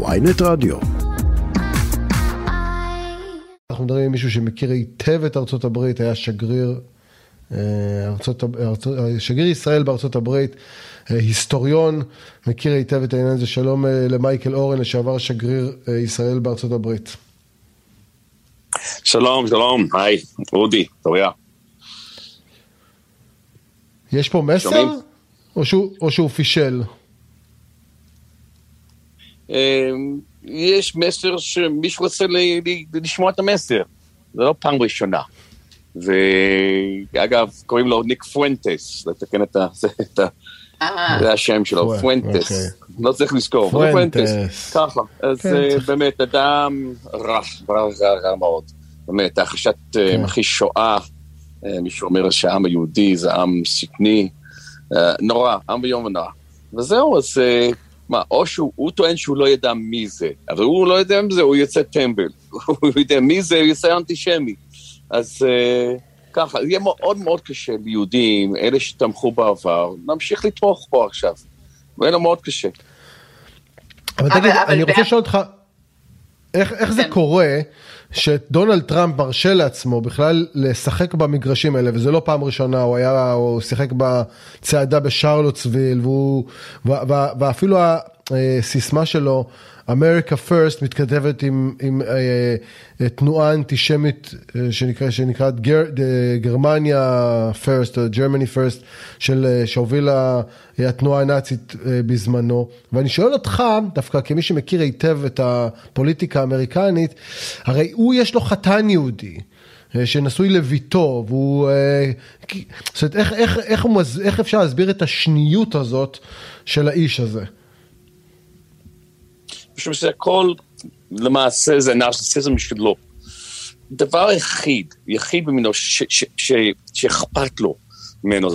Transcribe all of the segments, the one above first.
ויינט רדיו. אנחנו מדברים עם מישהו שמכיר היטב את ארצות הברית, היה שגריר, אה, ארצות, ארצות, שגריר ישראל בארצות הברית, אה, היסטוריון, מכיר היטב את העניין הזה. שלום אה, למייקל אורן, לשעבר שגריר ישראל בארצות הברית. שלום, שלום, היי, אודי, תוריה. יש פה מסר? שומעים? או שהוא, או שהוא פישל? אמ, יש מסר שמישהו רוצה לשמוע את המסר. זה לא פעם ראשונה. ואגב, קוראים לו ניק פואנטס, לתקן את ה... אה. זה השם שלו, פואנטס. אוקיי. לא צריך לזכור, פואנטס. ככה. אז כן, אה, באמת, אדם רע, רע, רע מאוד. באמת, הכחשת אה, כן. מכחיש שואה, מישהו אומר שהעם היהודי זה עם סיכני, נורא, עם איום ונורא. וזהו, אז מה, או שהוא טוען שהוא לא ידע מי זה, אבל הוא לא יודע מי זה, הוא יוצא טמבל. הוא יודע מי זה, הוא יוצא אנטישמי. אז uh, ככה, יהיה מאוד מאוד קשה ליהודים, אלה שתמכו בעבר, להמשיך לתמוך פה עכשיו. ויהיה לו מאוד קשה. אבל תגיד, אני רוצה לשאול אותך, איך, איך זה כן. קורה שדונלד טראמפ מרשה לעצמו בכלל לשחק במגרשים האלה, וזה לא פעם ראשונה, הוא היה, הוא שיחק בצעדה בשרלוטסוויל, והוא, ואפילו הסיסמה שלו, אמריקה פרסט מתכתבת עם, עם אה, אה, תנועה אנטישמית אה, שנקרא, שנקראת גר, גרמניה פרסט, או גרמני פרסט, שהובילה התנועה הנאצית בזמנו. ואני שואל אותך, דווקא כמי שמכיר היטב את הפוליטיקה האמריקנית, הרי הוא יש לו חתן יהודי. שנשוי לביתו, והוא... זאת אומרת, איך, איך, איך, איך אפשר להסביר את השניות הזאת של האיש הזה? משום שזה הכל, למעשה זה נרסיסיזם שלו. דבר היחיד, יחיד במינו, שאכפת לו ממנו,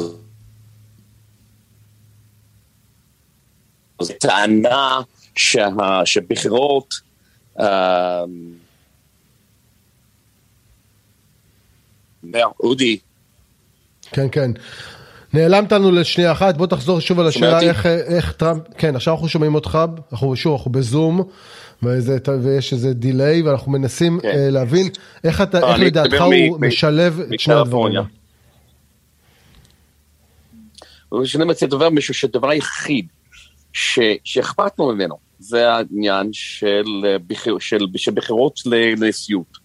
זו טענה שבחירות אה, אודי. כן, כן. נעלמת לנו לשנייה אחת, בוא תחזור שוב על השאלה איך, איך טראמפ, כן עכשיו אנחנו שומעים אותך, אנחנו שוב אנחנו בזום וזה, ויש איזה דיליי ואנחנו מנסים כן. uh, להבין איך, אתה, איך לדעתך הוא מ- משלב מ- את שני הדברים. שאני מציע דבר מישהו שהדבר היחיד שאכפת לו ממנו זה העניין של, של, של, של בחירות לנשיאות.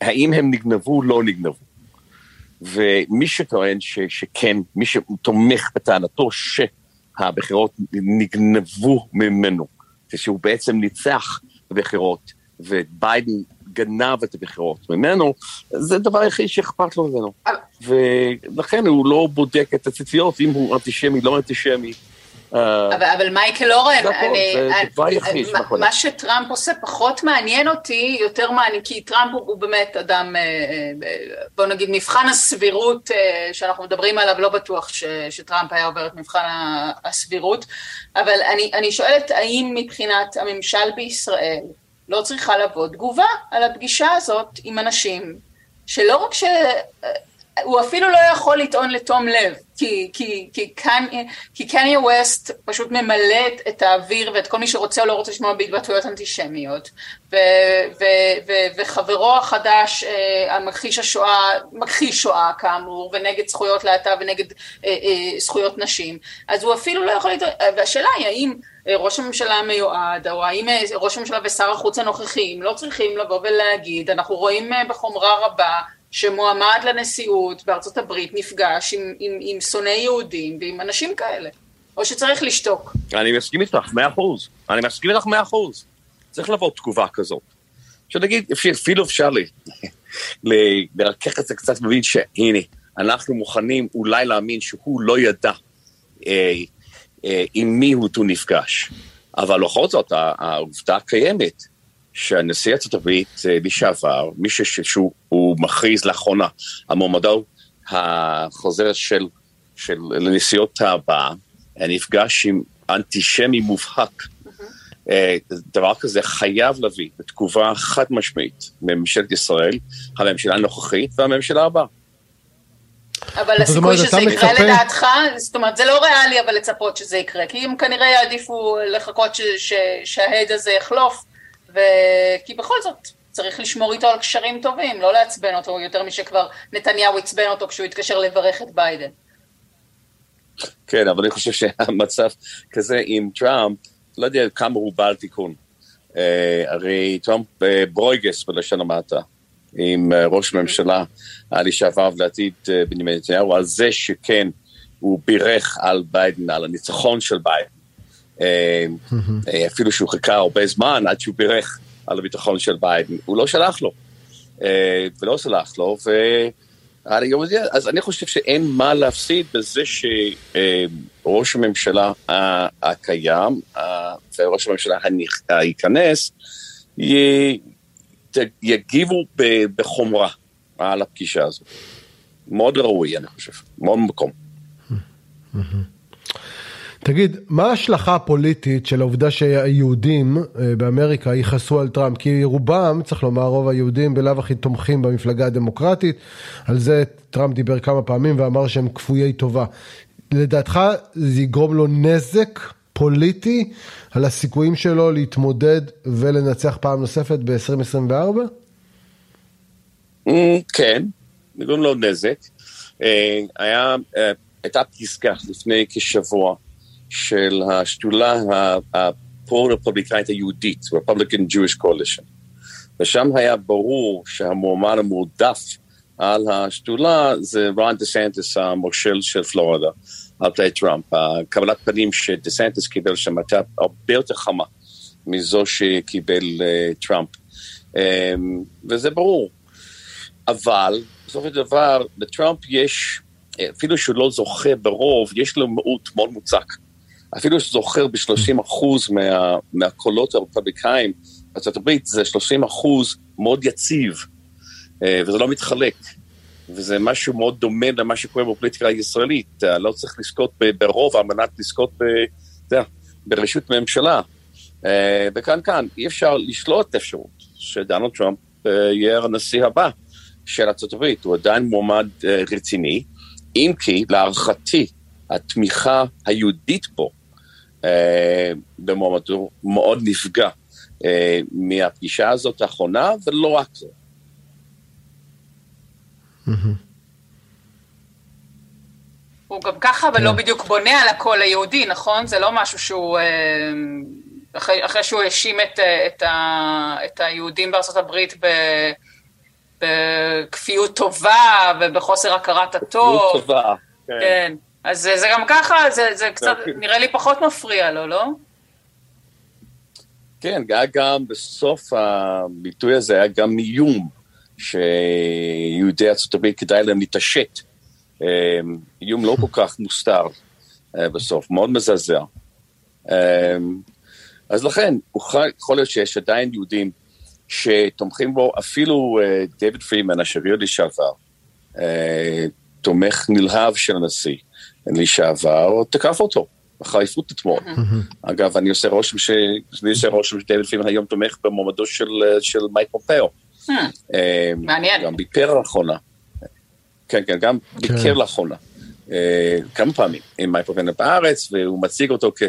האם הם נגנבו או לא נגנבו. ומי שטוען ש, שכן, מי שתומך בטענתו שהבחירות נגנבו ממנו, שהוא בעצם ניצח בבחירות, וביידן גנב את הבחירות ממנו, זה הדבר היחיד שאכפת לו ממנו. ולכן הוא לא בודק את הציציות, אם הוא אנטישמי, לא אנטישמי. אה, אבל, אבל מייקל אורן, אני, אני, מה שטראמפ עושה פחות מעניין אותי, יותר מעניין, כי טראמפ הוא, הוא באמת אדם, אה, אה, בוא נגיד, מבחן הסבירות שאנחנו מדברים עליו, לא בטוח ש, שטראמפ היה עובר את מבחן הסבירות, אבל אני, אני שואלת, האם מבחינת הממשל בישראל לא צריכה לבוא תגובה על הפגישה הזאת עם אנשים, שלא רק ש... הוא אפילו לא יכול לטעון לתום לב, כי, כי, כי, כי קניה ווסט פשוט ממלא את האוויר ואת כל מי שרוצה או לא רוצה לשמוע בהתבטאויות אנטישמיות, ו, ו, ו, וחברו החדש, אה, המכחיש השואה, מכחיש שואה כאמור, ונגד זכויות להט"ב ונגד אה, אה, זכויות נשים, אז הוא אפילו לא יכול לטעון, והשאלה היא האם ראש הממשלה המיועד, או האם ראש הממשלה ושר החוץ הנוכחיים לא צריכים לבוא ולהגיד, אנחנו רואים בחומרה רבה שמועמד לנשיאות בארצות הברית נפגש עם, עם, עם שונאי יהודים ועם אנשים כאלה, או שצריך לשתוק. אני מסכים איתך, מאה אחוז. אני מסכים איתך מאה אחוז. צריך לבוא תגובה כזאת. שנגיד, אפילו אפשר לי, לרכך את זה קצת, מבין שהנה, אנחנו מוכנים אולי להאמין שהוא לא ידע אה, אה, עם מי הוא נפגש. אבל בכל זאת, העובדה קיימת. שנשיא ארצות הברית אה, לשעבר, מי שהוא מכריז לאחרונה על מועמדו החוזר של, של לנשיאות הבאה, נפגש עם אנטישמי מובהק. אה, דבר כזה חייב להביא בתגובה חד משמעית מממשלת ישראל, הממשלה הנוכחית והממשלה הבאה. אבל הסיכוי שזה יקרה מצפה... לדעתך, זאת אומרת זה לא ריאלי אבל לצפות שזה יקרה, כי הם כנראה יעדיפו לחכות שההד הזה יחלוף, כי בכל זאת צריך לשמור איתו על קשרים טובים, לא לעצבן אותו יותר משכבר נתניהו עצבן אותו כשהוא התקשר לברך את ביידן. כן, אבל אני חושב שהמצב כזה עם טראמפ, לא יודע כמה הוא בר תיקון. Uh, הרי טראמפ uh, ברויגס בלשון המעטה, עם uh, ראש ממשלה לשעבר ולעתיד uh, בנימין נתניהו, על זה שכן הוא בירך על ביידן, על הניצחון של ביידן. Uh, uh, אפילו שהוא חיכה הרבה זמן עד שהוא בירך על הניצחון של ביידן, הוא לא שלח לו, uh, ולא סלח לו, ו... אז אני חושב שאין מה להפסיד בזה שראש הממשלה הקיים וראש הממשלה ייכנס, יגיבו בחומרה על הפגישה הזאת. מאוד ראוי, אני חושב, מאוד מקום. תגיד, מה ההשלכה הפוליטית של העובדה שהיהודים אה, באמריקה יכעסו על טראמפ? כי רובם, צריך לומר, רוב היהודים בלאו הכי תומכים במפלגה הדמוקרטית. על זה טראמפ דיבר כמה פעמים ואמר שהם כפויי טובה. לדעתך זה יגרום לו נזק פוליטי על הסיכויים שלו להתמודד ולנצח פעם נוספת ב-2024? Mm, כן, יגרום לו נזק. אה, היה, אה, הייתה פסקה לפני כשבוע של השדולה הפרו-רפובליקאית היהודית, Republican Jewish Coalition. ושם היה ברור שהמועמד המועדף על השדולה זה רון דה סנטס המושל של פלורידה, על פני טראמפ. קבלת פנים שדה סנטס קיבל שם הייתה הרבה יותר חמה מזו שקיבל uh, טראמפ. Um, וזה ברור. אבל בסופו של דבר, לטראמפ יש, אפילו שהוא לא זוכה ברוב, יש לו מיעוט מאוד מוצק. אפילו שזוכה ב-30 אחוז מה, מהקולות הרפובליקאים בארצות הברית, זה 30 אחוז מאוד יציב, אה, וזה לא מתחלק. וזה משהו מאוד דומה למה שקורה בפוליטיקה הישראלית. אה, לא צריך לזכות ברוב על מנת לזכות ב, יודע, בראשות ממשלה. אה, וכאן כאן, אי אפשר לשלוט את האפשרות שדונלד טראמפ יהיה הנשיא הבא של ארצות הברית. הוא עדיין מועמד רציני, אם כי להערכתי התמיכה היהודית אה, במועמדו מאוד נפגע אה, מהפגישה הזאת האחרונה, ולא רק זה. הוא גם ככה ולא כן. בדיוק בונה על הקול היהודי, נכון? זה לא משהו שהוא... אה, אחרי, אחרי שהוא האשים את, את, את היהודים בארצות הברית בכפיות טובה ובחוסר הכרת הטוב. כפיות טובה, כן. כן. אז זה, זה גם ככה, זה, זה קצת, נראה לי פחות מפריע לו, לא? כן, היה גם בסוף הביטוי הזה, היה גם איום שיהודי ארצות הברית כדאי להם להתעשת. אמ, איום לא כל כך מוסתר אה, בסוף, מאוד מזעזע. אמ, אז לכן, יכול להיות שיש עדיין יהודים שתומכים בו, אפילו אה, דויד פרימן, השגריר לשעבר, אה, תומך נלהב של הנשיא. לשעבר, תקף אותו. בחריפות אתמול. אגב, אני עושה רושם ש... אני עושה רושם שדייוויד פרידמן היום תומך במועמדו של, של מייק פומפאו. אה, מעניין. גם ביקר לאחרונה. כן, כן, גם כן. ביקר לאחרונה. אה, כמה פעמים עם מייק פומפאו בארץ, והוא מציג אותו כ...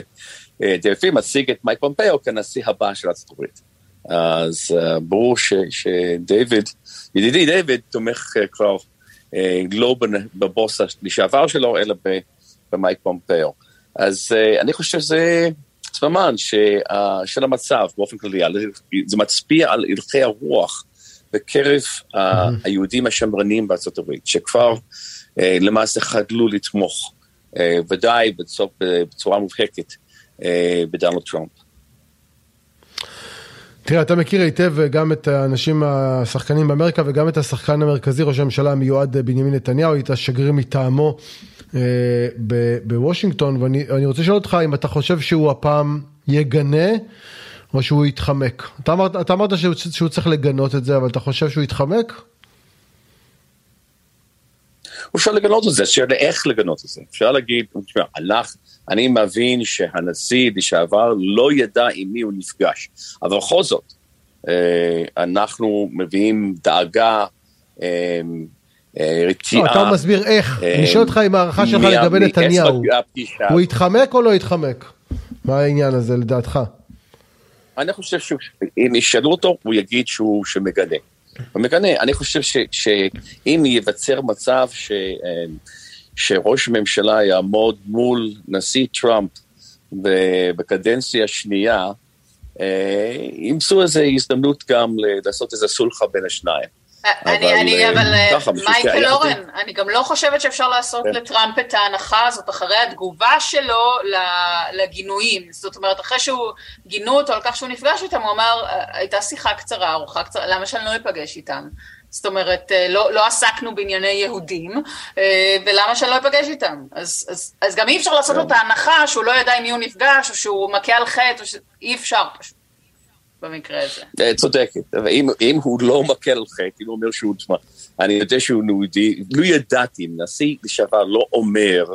אה, דייוויד פרידמן מציג את מייק פומפאו כנשיא הבא של ארצות הברית. אז ברור שדייוויד, ידידי דייוויד תומך כבר לא בבוס לשעבר שלו, אלא במייק פומפאו. אז אה, אני חושב שזה סממן של המצב באופן כללי, זה מצביע על הלכי הרוח בקרב היהודים השמרנים בארצות הברית, שכבר אה, למעשה חדלו לתמוך, ודאי בצורה מובהקת בדונלד טראמפ. תראה, אתה מכיר היטב גם את האנשים, השחקנים באמריקה וגם את השחקן המרכזי, ראש הממשלה המיועד בנימין נתניהו, היית שגריר מטעמו אה, בוושינגטון, ואני רוצה לשאול אותך אם אתה חושב שהוא הפעם יגנה או שהוא יתחמק. אתה אמרת, אתה אמרת שהוא, שהוא צריך לגנות את זה, אבל אתה חושב שהוא יתחמק? אפשר לגנות את זה, אפשר איך לגנות את זה. אפשר להגיד, הלך, אני מבין שהנשיא לשעבר לא ידע עם מי הוא נפגש, אבל בכל זאת, אה, אנחנו מביאים דאגה אה, רתיעה. אתה מסביר איך, אני שואל אותך עם הערכה שלך לגבי נתניהו, הוא יתחמק או לא יתחמק? מה העניין הזה לדעתך? אני חושב שאם ישאלו אותו, הוא יגיד שהוא מגנה. מגנה. אני חושב שאם ייווצר מצב ש... שראש הממשלה יעמוד מול נשיא טראמפ בקדנציה שנייה, אה, ימצאו איזו הזדמנות גם לעשות איזה סולחה בין השניים. אני, אני, אבל אה, מייקל אורן, אני גם לא חושבת שאפשר לעשות כן. לטראמפ את ההנחה הזאת אחרי התגובה שלו לגינויים. זאת אומרת, אחרי שהוא גינו אותו על כך שהוא נפגש איתם, הוא אמר, הייתה שיחה קצרה, ארוחה קצרה, למה שאני לא אפגש איתם? זאת אומרת, אה, לא, לא עסקנו בענייני יהודים, אה, ולמה שאני לא אפגש איתם? אז, אז, אז גם אי אפשר לעשות לו את כן. ההנחה שהוא לא ידע עם מי הוא נפגש, או שהוא מכה על חטא, או ש... אי אפשר פשוט. במקרה הזה. אה, צודקת, אם, אם הוא לא מכה על חטא, אם הוא אומר שהוא, תשמע, אני יודע שהוא נודי, לו ידעתי, נשיא לשעבר לא אומר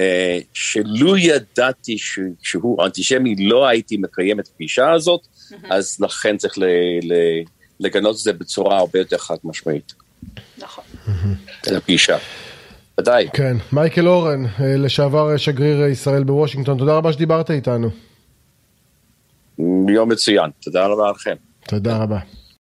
אה, שלו ידעתי ש, שהוא אנטישמי, לא הייתי מקיים את הפגישה הזאת. אז לכן צריך ל, ל, לגנות את זה בצורה הרבה יותר חד משמעית. נכון. את הפגישה. ודאי. כן, מייקל אורן, אה, לשעבר שגריר ישראל בוושינגטון, תודה רבה שדיברת איתנו. יום מצוין, תודה רבה לכם. תודה רבה.